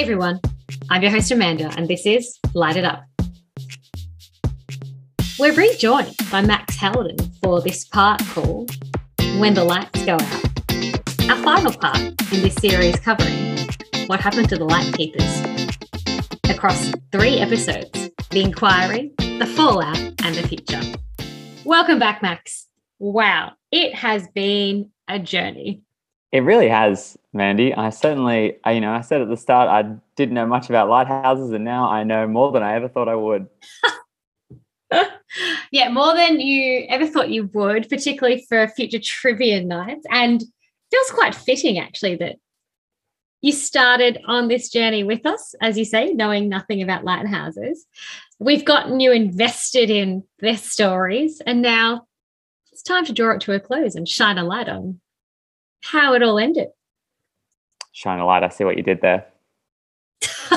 Hey everyone, I'm your host Amanda, and this is Light It Up. We're rejoined by Max Halden for this part called When the Lights Go Out. Our final part in this series covering what happened to the light keepers across three episodes the inquiry, the fallout, and the future. Welcome back, Max. Wow, it has been a journey. It really has, Mandy. I certainly, I, you know, I said at the start I didn't know much about lighthouses, and now I know more than I ever thought I would. yeah, more than you ever thought you would, particularly for future trivia nights. And feels quite fitting, actually, that you started on this journey with us, as you say, knowing nothing about lighthouses. We've gotten you invested in their stories, and now it's time to draw it to a close and shine a light on how it all ended. Shine a light. I see what you did there.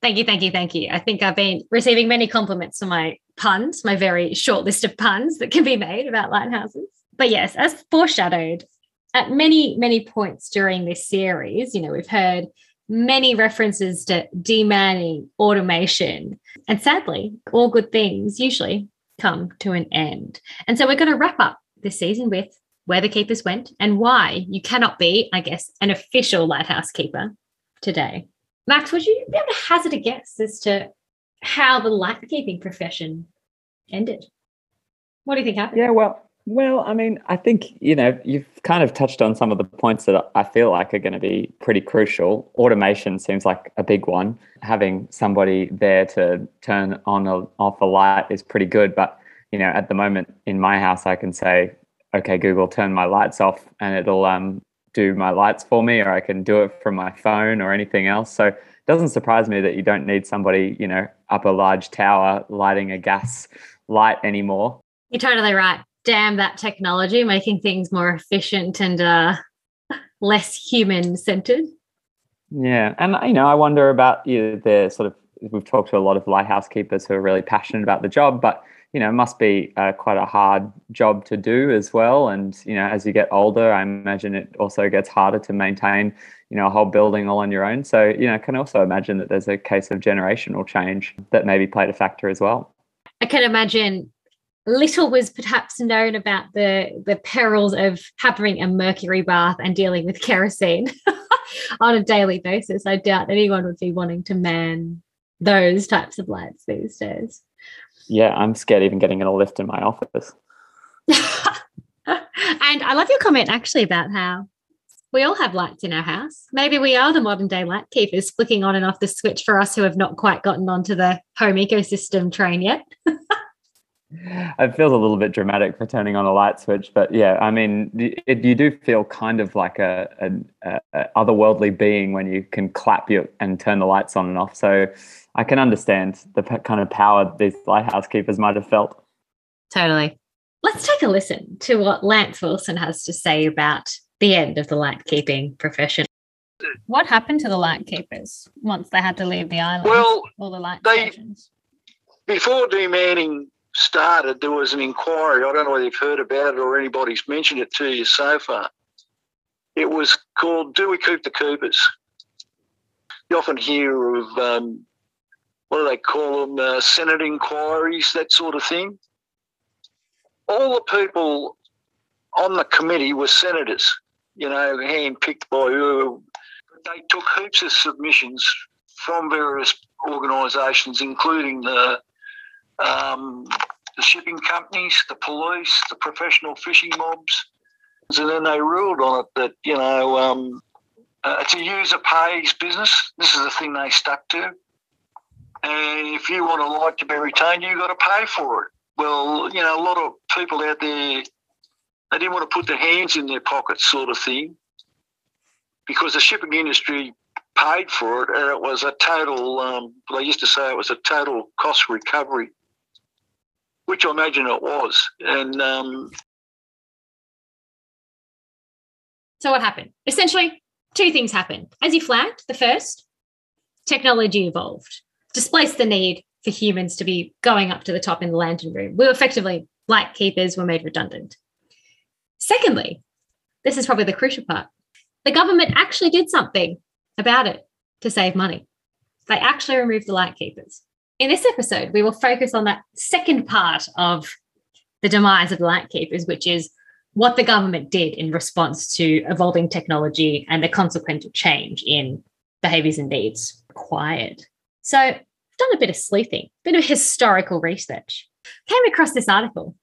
thank you, thank you, thank you. I think I've been receiving many compliments for my puns, my very short list of puns that can be made about lighthouses. But yes, as foreshadowed at many, many points during this series, you know, we've heard many references to demanning, automation, and sadly, all good things usually come to an end. And so we're going to wrap up this season with where the keepers went and why you cannot be, I guess, an official lighthouse keeper today. Max, would you be able to hazard a guess as to how the lightkeeping profession ended? What do you think happened? Yeah, well, well, I mean, I think, you know, you've kind of touched on some of the points that I feel like are going to be pretty crucial. Automation seems like a big one. Having somebody there to turn on or off a light is pretty good. But, you know, at the moment in my house, I can say, okay, Google, turn my lights off and it'll um, do my lights for me, or I can do it from my phone or anything else. So it doesn't surprise me that you don't need somebody, you know, up a large tower lighting a gas light anymore. You're totally right damn that technology, making things more efficient and uh, less human centered. Yeah, and you know, I wonder about you know, the sort of we've talked to a lot of lighthouse keepers who are really passionate about the job, but you know, must be uh, quite a hard job to do as well. And you know, as you get older, I imagine it also gets harder to maintain, you know, a whole building all on your own. So you know, I can also imagine that there's a case of generational change that maybe played a factor as well. I can imagine little was perhaps known about the the perils of having a mercury bath and dealing with kerosene on a daily basis. I doubt anyone would be wanting to man those types of lights these days. Yeah, I'm scared even getting in a lift in my office. and I love your comment actually about how we all have lights in our house. Maybe we are the modern day light keepers, flicking on and off the switch for us who have not quite gotten onto the home ecosystem train yet. it feels a little bit dramatic for turning on a light switch, but yeah, I mean, it, you do feel kind of like a, a, a, otherworldly being when you can clap you and turn the lights on and off. So I can understand the kind of power these lighthouse keepers might have felt. Totally. Let's take a listen to what Lance Wilson has to say about the end of the light keeping profession. What happened to the light keepers once they had to leave the island? Well, all the light they, stations? Before demanning started, there was an inquiry. I don't know whether you've heard about it or anybody's mentioned it to you so far. It was called Do We Keep the Coopers? You often hear of, um, what do they call them, uh, Senate inquiries, that sort of thing. All the people on the committee were senators, you know, handpicked by who. They took heaps of submissions from various organisations, including the um, the shipping companies, the police, the professional fishing mobs. And then they ruled on it that, you know, um, uh, it's a user pays business. This is the thing they stuck to. And if you want a light to be retained, you've got to pay for it. Well, you know, a lot of people out there, they didn't want to put their hands in their pockets, sort of thing, because the shipping industry paid for it, and it was a total. Um, they used to say it was a total cost recovery which I imagine it was. And um, so, what happened? Essentially, two things happened. As you flagged, the first, technology evolved, displaced the need for humans to be going up to the top in the lantern room. We were effectively light keepers were made redundant. Secondly, this is probably the crucial part. The government actually did something about it. to save money. They actually removed the light keepers. In this episode, we will focus on that second part of the demise of the light keepers, which is what the government did in response to evolving technology and the consequential change in behaviors and needs required. So I've done a bit of sleuthing, a bit of historical research. Came across this article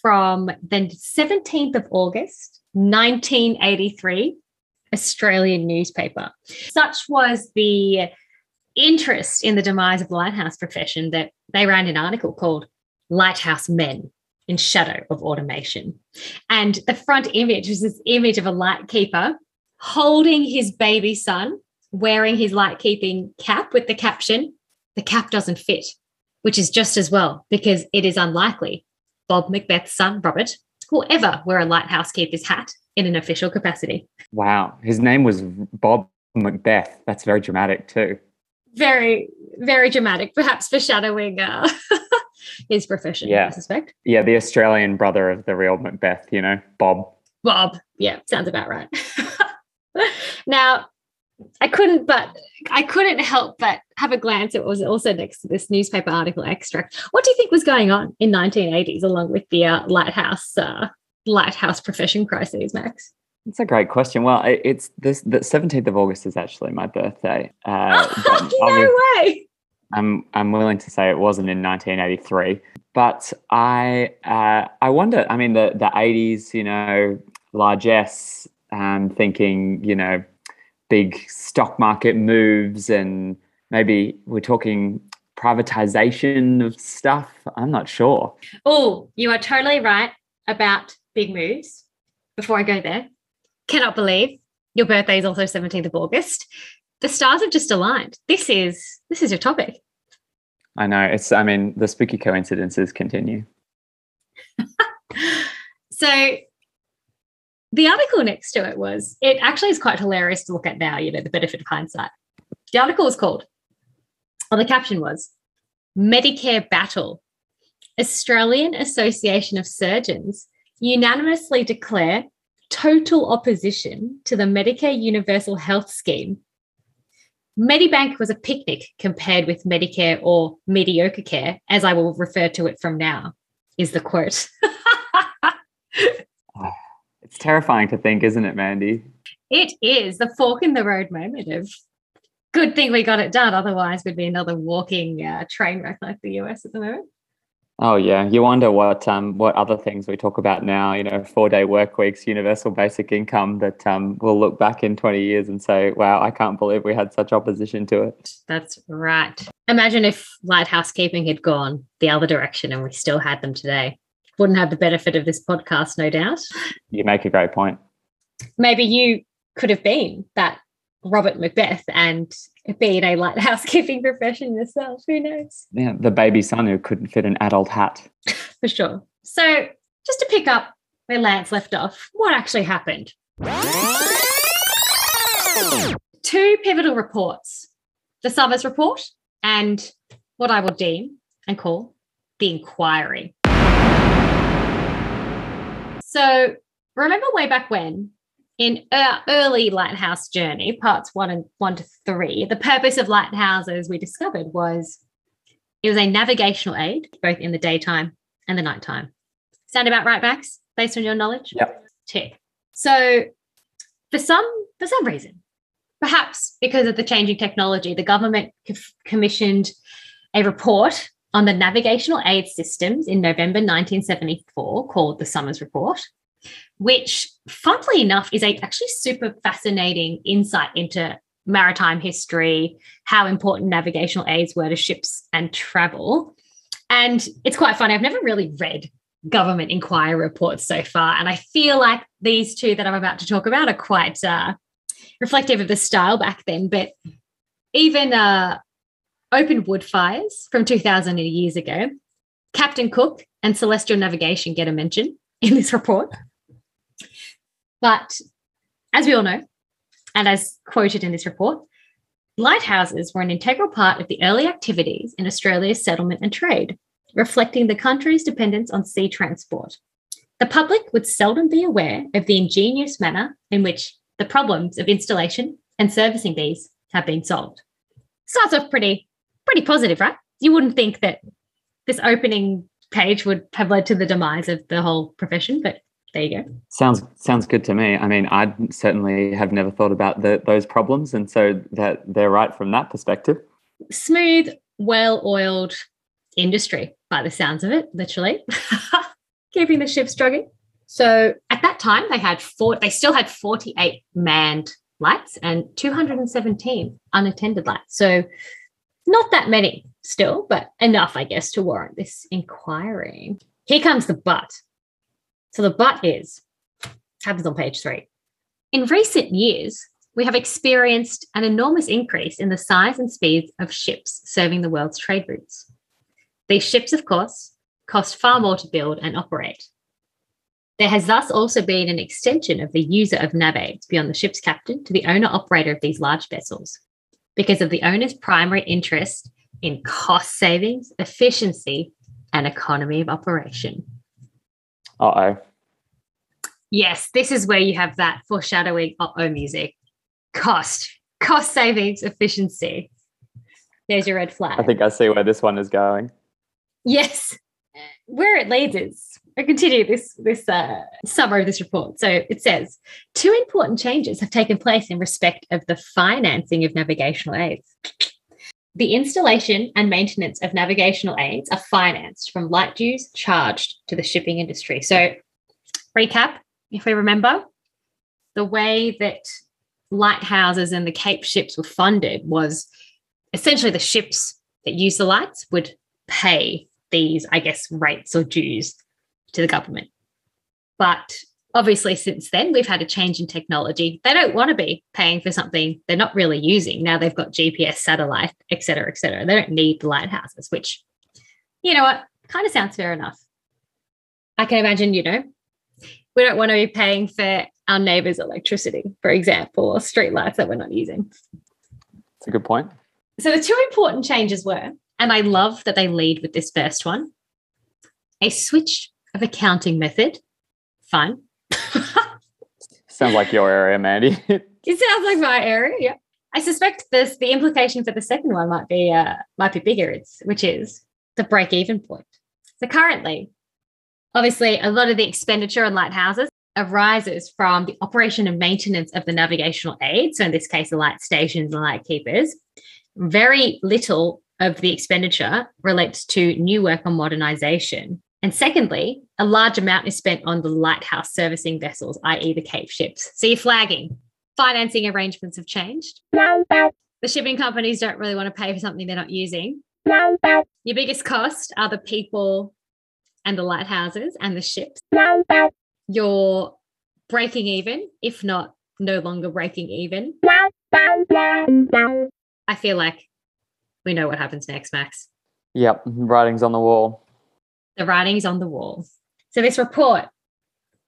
from the 17th of August, 1983, Australian newspaper. Such was the interest in the demise of the lighthouse profession that they ran an article called Lighthouse Men in Shadow of Automation. And the front image was this image of a lightkeeper holding his baby son, wearing his lightkeeping cap with the caption, The cap doesn't fit, which is just as well because it is unlikely Bob Macbeth's son, Robert, will ever wear a lighthouse keeper's hat in an official capacity. Wow. His name was Bob Macbeth. That's very dramatic, too. Very, very dramatic, perhaps foreshadowing uh, his profession, Yeah. I suspect. Yeah, the Australian brother of the real Macbeth, you know, Bob. Bob. Yeah, sounds about right. now, I couldn't but I couldn't help but have a glance at what was also next to this newspaper article extract. What do you think was going on in 1980s along with the uh, lighthouse uh, lighthouse profession crises, Max? It's a great question. Well, it's this the 17th of August is actually my birthday. Uh, no way. I'm I'm willing to say it wasn't in 1983, but I uh, I wonder. I mean, the the 80s, you know, largesse, um, thinking, you know, big stock market moves, and maybe we're talking privatization of stuff. I'm not sure. Oh, you are totally right about big moves. Before I go there, cannot believe your birthday is also 17th of August. The stars have just aligned. This is this is your topic. I know it's. I mean, the spooky coincidences continue. So the article next to it was it actually is quite hilarious to look at now, you know, the benefit of hindsight. The article was called, or the caption was Medicare Battle. Australian Association of Surgeons unanimously declare total opposition to the Medicare Universal Health Scheme. Medibank was a picnic compared with Medicare or mediocre care, as I will refer to it from now, is the quote. It's terrifying to think, isn't it, Mandy? It is the fork in the road moment of good thing we got it done. Otherwise, we'd be another walking uh, train wreck like the US at the moment. Oh yeah, you wonder what um what other things we talk about now. You know, four day work weeks, universal basic income. That um we'll look back in twenty years and say, "Wow, I can't believe we had such opposition to it." That's right. Imagine if lighthouse keeping had gone the other direction and we still had them today. Wouldn't have the benefit of this podcast, no doubt. You make a great point. Maybe you could have been that Robert Macbeth and been a lighthouse keeping profession yourself. Who knows? Yeah, the baby son who couldn't fit an adult hat. For sure. So, just to pick up where Lance left off, what actually happened? Two pivotal reports the Summers Report and what I will deem and call the inquiry. So, remember way back when, in our early lighthouse journey, parts one and one to three, the purpose of lighthouses we discovered was it was a navigational aid, both in the daytime and the nighttime. Sound about right, Max, based on your knowledge? Yep. Tick. So, for some for some reason, perhaps because of the changing technology, the government commissioned a report on the navigational aid systems in November 1974 called the Summers Report, which, funnily enough, is a actually super fascinating insight into maritime history, how important navigational aids were to ships and travel. And it's quite funny. I've never really read government inquiry reports so far. And I feel like these two that I'm about to talk about are quite uh, reflective of the style back then. But even uh, open wood fires from 2000 years ago, Captain Cook and Celestial Navigation get a mention in this report. But as we all know, and as quoted in this report, lighthouses were an integral part of the early activities in Australia's settlement and trade, reflecting the country's dependence on sea transport. The public would seldom be aware of the ingenious manner in which the problems of installation and servicing these have been solved. Starts off pretty, pretty positive, right? You wouldn't think that this opening page would have led to the demise of the whole profession, but there you go. Sounds sounds good to me. I mean, I certainly have never thought about the, those problems, and so that they're right from that perspective. Smooth, well-oiled industry, by the sounds of it, literally, keeping the ships struggling. So at that time, they had four. They still had forty-eight manned lights and two hundred and seventeen unattended lights. So not that many still, but enough, I guess, to warrant this inquiry. Here comes the but. So the but is happens on page three. In recent years, we have experienced an enormous increase in the size and speed of ships serving the world's trade routes. These ships, of course, cost far more to build and operate. There has thus also been an extension of the user of navaids beyond the ship's captain to the owner operator of these large vessels because of the owner's primary interest in cost savings, efficiency, and economy of operation. Uh oh. Yes, this is where you have that foreshadowing uh oh music. Cost, cost savings, efficiency. There's your red flag. I think I see where this one is going. Yes. Where it leads is I continue this this uh, summary of this report. So it says two important changes have taken place in respect of the financing of navigational aids. The installation and maintenance of navigational aids are financed from light dues charged to the shipping industry. So, recap, if we remember, the way that lighthouses and the Cape ships were funded was essentially the ships that use the lights would pay these, I guess, rates or dues to the government. But obviously since then we've had a change in technology. They don't want to be paying for something they're not really using. Now they've got gps satellite et cetera et cetera. They don't need the lighthouses which you know what kind of sounds fair enough. I can imagine you know we don't want to be paying for our neighbors electricity for example or street lights that we're not using. It's a good point. So the two important changes were and i love that they lead with this first one a switch of accounting method fine Sounds like your area, Mandy. it sounds like my area. Yeah. I suspect this the implication for the second one might be uh might be bigger, it's which is the break-even point. So currently, obviously a lot of the expenditure on lighthouses arises from the operation and maintenance of the navigational aids. So in this case, the light stations and light keepers. Very little of the expenditure relates to new work on modernization. And secondly, a large amount is spent on the lighthouse servicing vessels, i.e., the Cape ships. So you're flagging. Financing arrangements have changed. The shipping companies don't really want to pay for something they're not using. Your biggest cost are the people and the lighthouses and the ships. You're breaking even, if not no longer breaking even. I feel like we know what happens next, Max. Yep, writing's on the wall. The writing's on the wall. So this report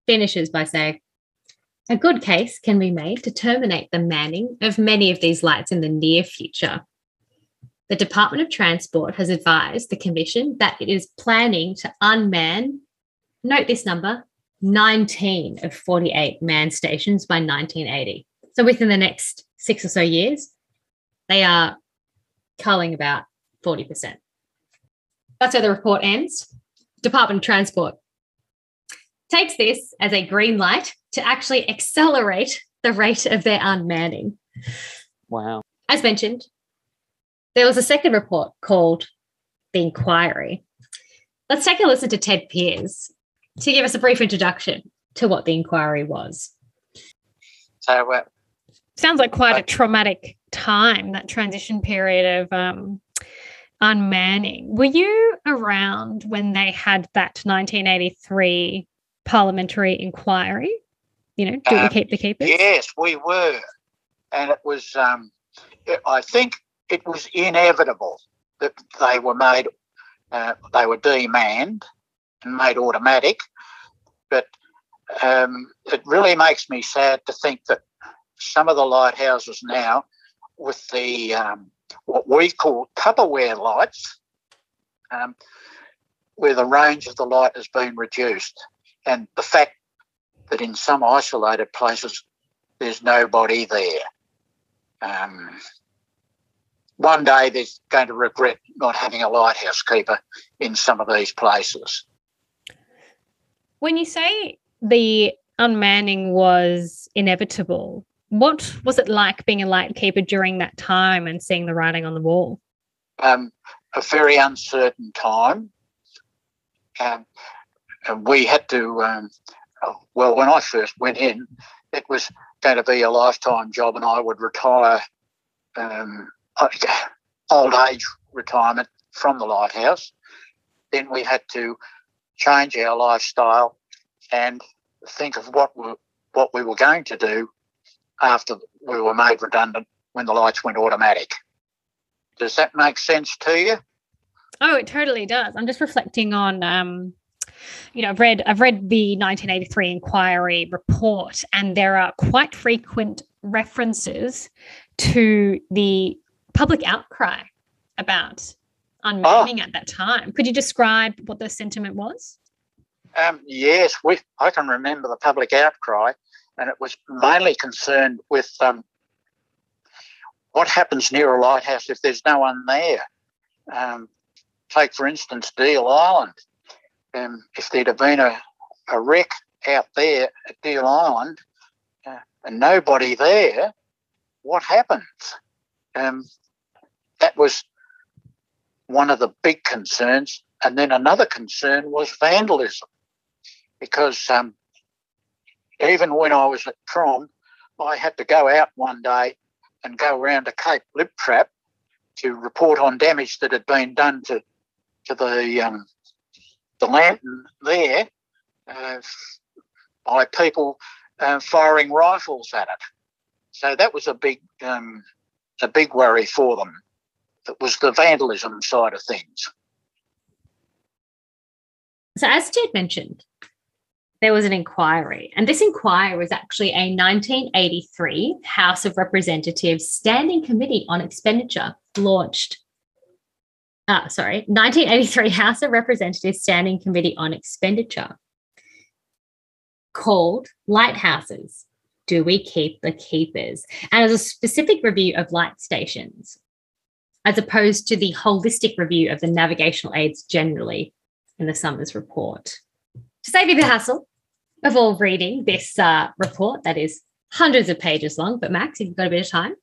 finishes by saying a good case can be made to terminate the manning of many of these lights in the near future. The Department of Transport has advised the Commission that it is planning to unman, note this number, 19 of 48 manned stations by 1980. So within the next six or so years, they are culling about 40%. That's where the report ends. Department of Transport takes this as a green light to actually accelerate the rate of their unmanning. Wow. As mentioned, there was a second report called The Inquiry. Let's take a listen to Ted Pearce to give us a brief introduction to what the inquiry was. So, uh, sounds like quite a traumatic time, that transition period of um, unmanning. Were you around when they had that 1983 parliamentary inquiry? You know, do we Um, keep the keepers? yes, we were. And it was, um, I think it was inevitable that they were made, uh, they were demanned and made automatic. But um, it really makes me sad to think that some of the lighthouses now, with the um, what we call Tupperware lights, um, where the range of the light has been reduced, and the fact that in some isolated places there's nobody there. Um, one day they're going to regret not having a lighthouse keeper in some of these places. When you say the unmanning was inevitable, what was it like being a lightkeeper during that time and seeing the writing on the wall? Um, a very uncertain time. Um, and we had to, um, well, when I first went in, it was going to be a lifetime job and I would retire um, old age retirement from the lighthouse. Then we had to change our lifestyle and think of what we, what we were going to do after we were made redundant when the lights went automatic. Does that make sense to you? Oh, it totally does. I'm just reflecting on um, you know, I've read I've read the 1983 inquiry report, and there are quite frequent references to the public outcry about unmanning oh. at that time. Could you describe what the sentiment was? Um, yes, we, I can remember the public outcry, and it was mainly concerned with um, what happens near a lighthouse if there's no one there. Um, take, for instance, Deal Island. Um, if there'd have been a, a wreck out there at Deal Island uh, and nobody there, what happens? Um, that was one of the big concerns. And then another concern was vandalism, because um, even when I was at Prom, I had to go out one day and go around to Cape Liptrap to report on damage that had been done to to the um, the lantern there uh, by people uh, firing rifles at it. So that was a big um, a big worry for them. It was the vandalism side of things. So, as Ted mentioned, there was an inquiry, and this inquiry was actually a 1983 House of Representatives Standing Committee on Expenditure launched. Uh, sorry, 1983 House of Representatives Standing Committee on Expenditure called Lighthouses Do We Keep the Keepers? And as a specific review of light stations, as opposed to the holistic review of the navigational aids generally in the Summers report. To save you the hassle, of all reading this uh, report that is hundreds of pages long. But Max, if you've got a bit of time,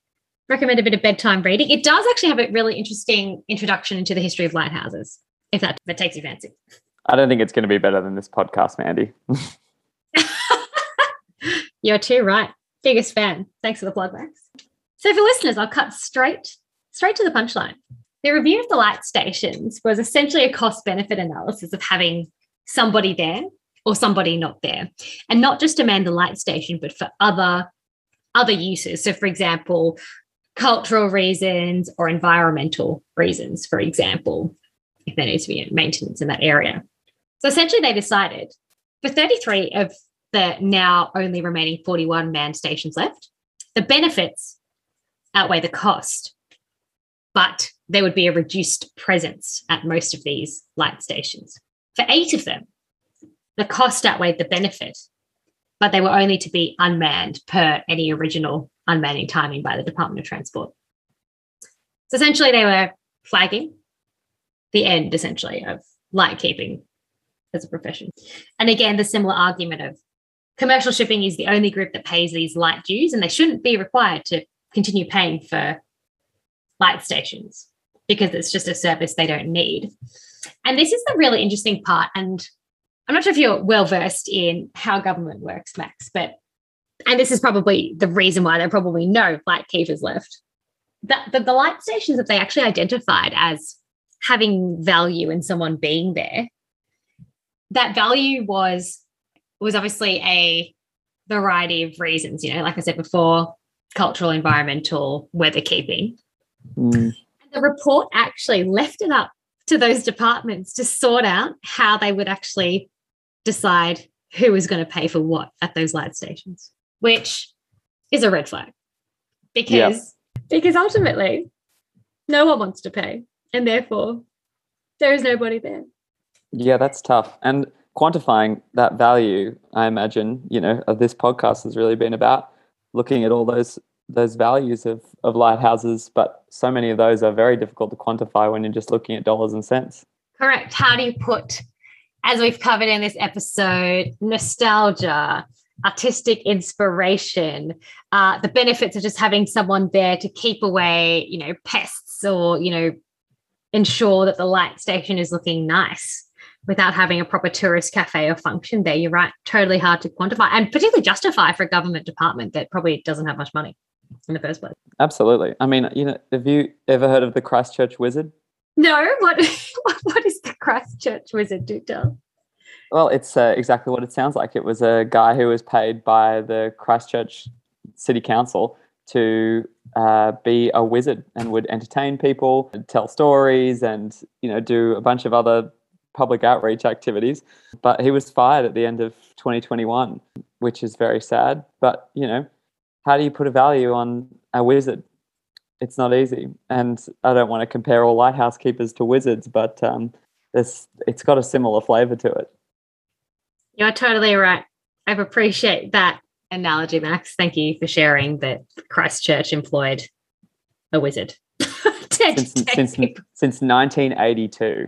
recommend a bit of bedtime reading. It does actually have a really interesting introduction into the history of lighthouses, if that, if that takes you fancy. I don't think it's going to be better than this podcast, Mandy. You're too right. Biggest fan. Thanks for the plug, Max. So for listeners, I'll cut straight straight to the punchline. The review of the light stations was essentially a cost benefit analysis of having somebody there or somebody not there. And not just the light station, but for other other uses. So for example, cultural reasons or environmental reasons, for example, if there needs to be maintenance in that area. So essentially they decided for 33 of the now only remaining 41 manned stations left, the benefits outweigh the cost, but there would be a reduced presence at most of these light stations. For eight of them, the cost outweighed the benefit, but they were only to be unmanned per any original unmanning timing by the Department of Transport. So essentially, they were flagging the end, essentially, of light keeping as a profession. And again, the similar argument of commercial shipping is the only group that pays these light dues, and they shouldn't be required to continue paying for light stations because it's just a service they don't need. And this is the really interesting part. And I'm not sure if you're well versed in how government works, Max, but and this is probably the reason why there are probably no light keepers left. That the, the light stations that they actually identified as having value in someone being there, that value was was obviously a variety of reasons. You know, like I said before, cultural, environmental, weather keeping. Mm. The report actually left it up to those departments to sort out how they would actually decide who is going to pay for what at those light stations, which is a red flag because yeah. because ultimately no one wants to pay and therefore there is nobody there. Yeah, that's tough. And quantifying that value, I imagine, you know, of this podcast has really been about looking at all those those values of of lighthouses, but so many of those are very difficult to quantify when you're just looking at dollars and cents. Correct. How do you put, as we've covered in this episode, nostalgia, artistic inspiration, uh, the benefits of just having someone there to keep away, you know, pests or you know, ensure that the light station is looking nice without having a proper tourist cafe or function there. You're right, totally hard to quantify and particularly justify for a government department that probably doesn't have much money in the first place. Absolutely. I mean, you know, have you ever heard of the Christchurch Wizard? No. What what is the Christchurch Wizard? Do tell. Well, it's uh, exactly what it sounds like. It was a guy who was paid by the Christchurch City Council to uh, be a wizard and would entertain people, and tell stories, and you know do a bunch of other public outreach activities. But he was fired at the end of 2021, which is very sad. But you know, how do you put a value on a wizard? It's not easy, and I don't want to compare all lighthouse keepers to wizards, but um, it's it's got a similar flavor to it. You're totally right. I appreciate that analogy, Max. Thank you for sharing that Christchurch employed a wizard. since, since, since 1982.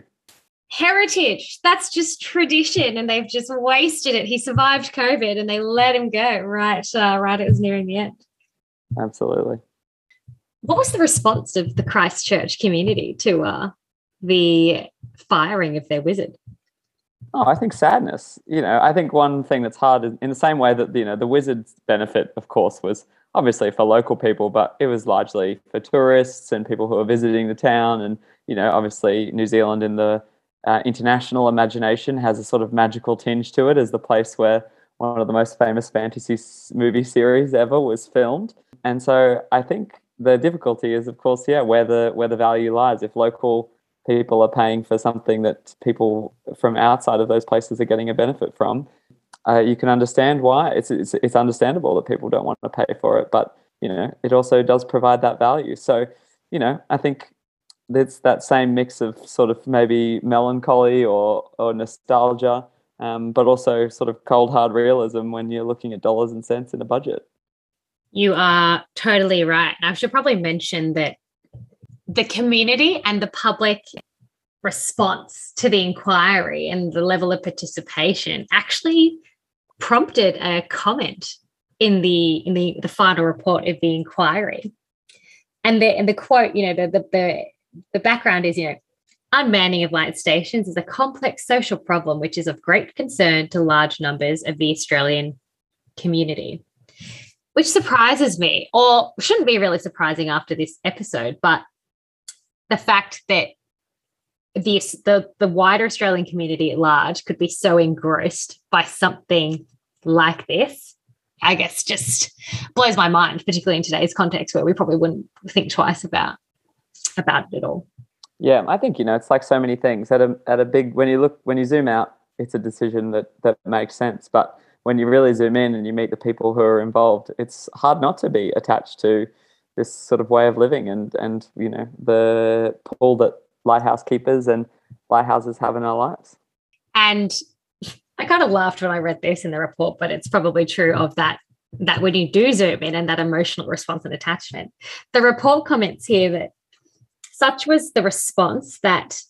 Heritage. That's just tradition, and they've just wasted it. He survived COVID, and they let him go right, uh, right. It was nearing the end. Absolutely. What was the response of the Christchurch community to uh, the firing of their wizard? Oh, I think sadness. You know, I think one thing that's hard is in the same way that you know the wizard's benefit, of course, was obviously for local people, but it was largely for tourists and people who are visiting the town. And you know, obviously, New Zealand in the uh, international imagination has a sort of magical tinge to it as the place where one of the most famous fantasy movie series ever was filmed. And so I think the difficulty is, of course, yeah, where the where the value lies. If local people are paying for something that people from outside of those places are getting a benefit from, uh, you can understand why. It's, it's it's understandable that people don't want to pay for it, but you know it also does provide that value. So you know I think it's that same mix of sort of maybe melancholy or or nostalgia, um, but also sort of cold hard realism when you're looking at dollars and cents in a budget. You are totally right. I should probably mention that the community and the public response to the inquiry and the level of participation actually prompted a comment in the in the, the final report of the inquiry and the and the quote you know the, the the the background is you know unmanning of light stations is a complex social problem which is of great concern to large numbers of the australian community which surprises me or shouldn't be really surprising after this episode but the fact that the, the the wider Australian community at large could be so engrossed by something like this, I guess just blows my mind, particularly in today's context where we probably wouldn't think twice about about it at all. Yeah, I think you know it's like so many things. At a at a big when you look when you zoom out, it's a decision that that makes sense. But when you really zoom in and you meet the people who are involved, it's hard not to be attached to this sort of way of living and and you know the pull that lighthouse keepers and lighthouses have in our lives. And I kind of laughed when I read this in the report, but it's probably true of that that when you do zoom in and that emotional response and attachment. The report comments here that such was the response that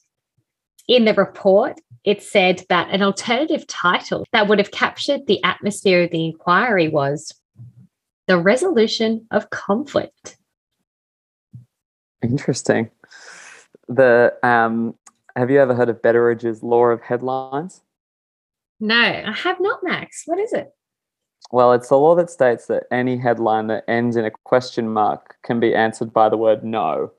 in the report it said that an alternative title that would have captured the atmosphere of the inquiry was the resolution of conflict. Interesting. The um, have you ever heard of Betteridge's law of headlines? No, I have not, Max. What is it? Well, it's the law that states that any headline that ends in a question mark can be answered by the word no.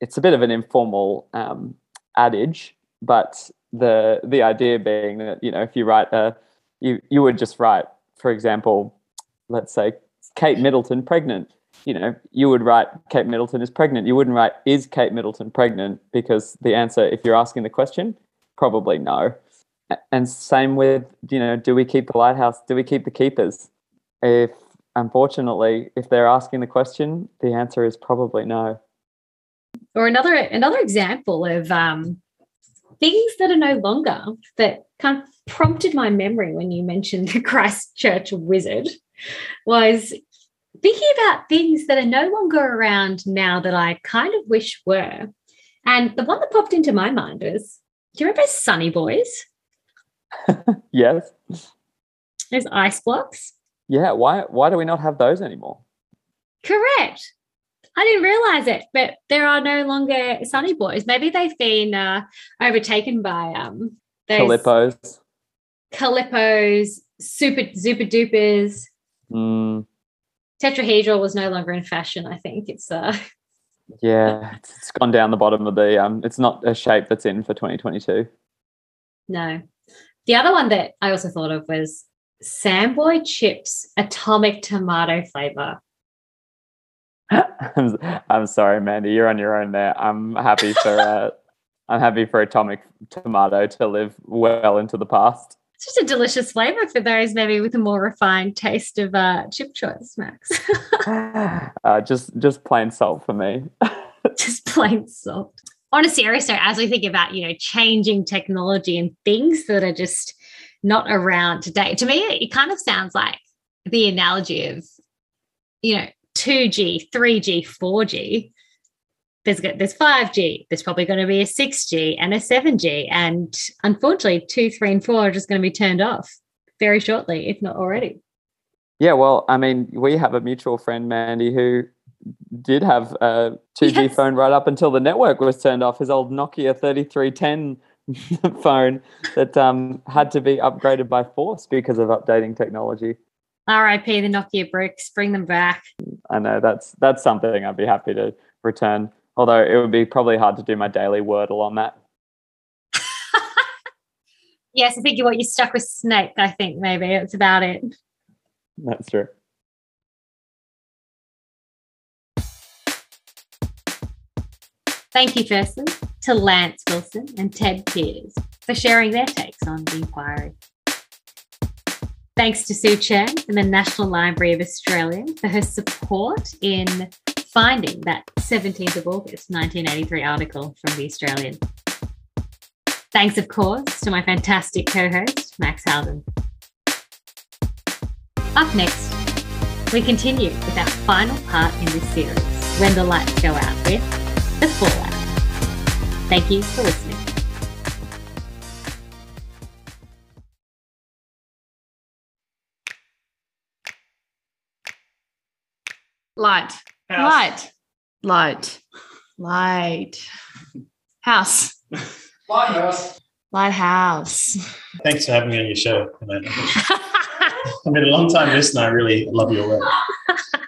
It's a bit of an informal um, adage, but the the idea being that you know if you write a you you would just write, for example, let's say Kate Middleton pregnant, you know, you would write Kate Middleton is pregnant. You wouldn't write is Kate Middleton pregnant because the answer, if you're asking the question, probably no. And same with, you know, do we keep the lighthouse? Do we keep the keepers? If unfortunately, if they're asking the question, the answer is probably no. Or another another example of um, things that are no longer that kind of prompted my memory when you mentioned the Christchurch wizard was thinking about things that are no longer around now that I kind of wish were. And the one that popped into my mind was do you remember Sunny Boys? yes. Those ice blocks? Yeah. Why why do we not have those anymore? Correct. I didn't realize it, but there are no longer Sunny Boys. Maybe they've been uh, overtaken by um, those Calippos. Calippos, Super Zooper Doopers. Mm, Tetrahedral was no longer in fashion. I think it's uh, yeah, it's, gone down the bottom of the um it's not a shape that's in for 2022. no. The other one that I also thought of was Samboy Chips Atomic Tomato flavor. I'm, I'm sorry, Mandy, you're on your own there. I'm happy for uh, I'm happy for Atomic Tomato to live well into the past. It's just a delicious flavor for those maybe with a more refined taste of uh, chip choice, Max. uh, just just plain salt for me. just plain salt. On a serious note, as we think about, you know, changing technology and things that are just not around today, to me, it kind of sounds like the analogy of, you know, 2G, 3G, 4G. There's, there's 5G, there's probably going to be a 6G and a 7G. And unfortunately, 2, 3, and 4 are just going to be turned off very shortly, if not already. Yeah, well, I mean, we have a mutual friend, Mandy, who did have a 2G Yes. phone right up until the network was turned off. His old Nokia 3310 phone that um, had to be upgraded by force because of updating technology. RIP the Nokia bricks, bring them back. I know that's that's something I'd be happy to return. Although it would be probably hard to do my daily Wordle on that. Yes, I think what you're stuck with Snake, I think maybe it's about it. That's true. Thank you, firstly, to Lance Wilson and Ted Peters for sharing their takes on the inquiry. Thanks to Sue Chen and the National Library of Australia for her support in finding that 17th of August 1983 article from The Australian. Thanks, of course, to my fantastic co host, Max Halden. Up next, we continue with our final part in this series, When the Lights Go Out with The Fallout. Thank you for listening. Light. Light. Light. Light. House. Lighthouse. Lighthouse. Thanks for having me on your show, Amanda. I've been a long time listener. I really love your work.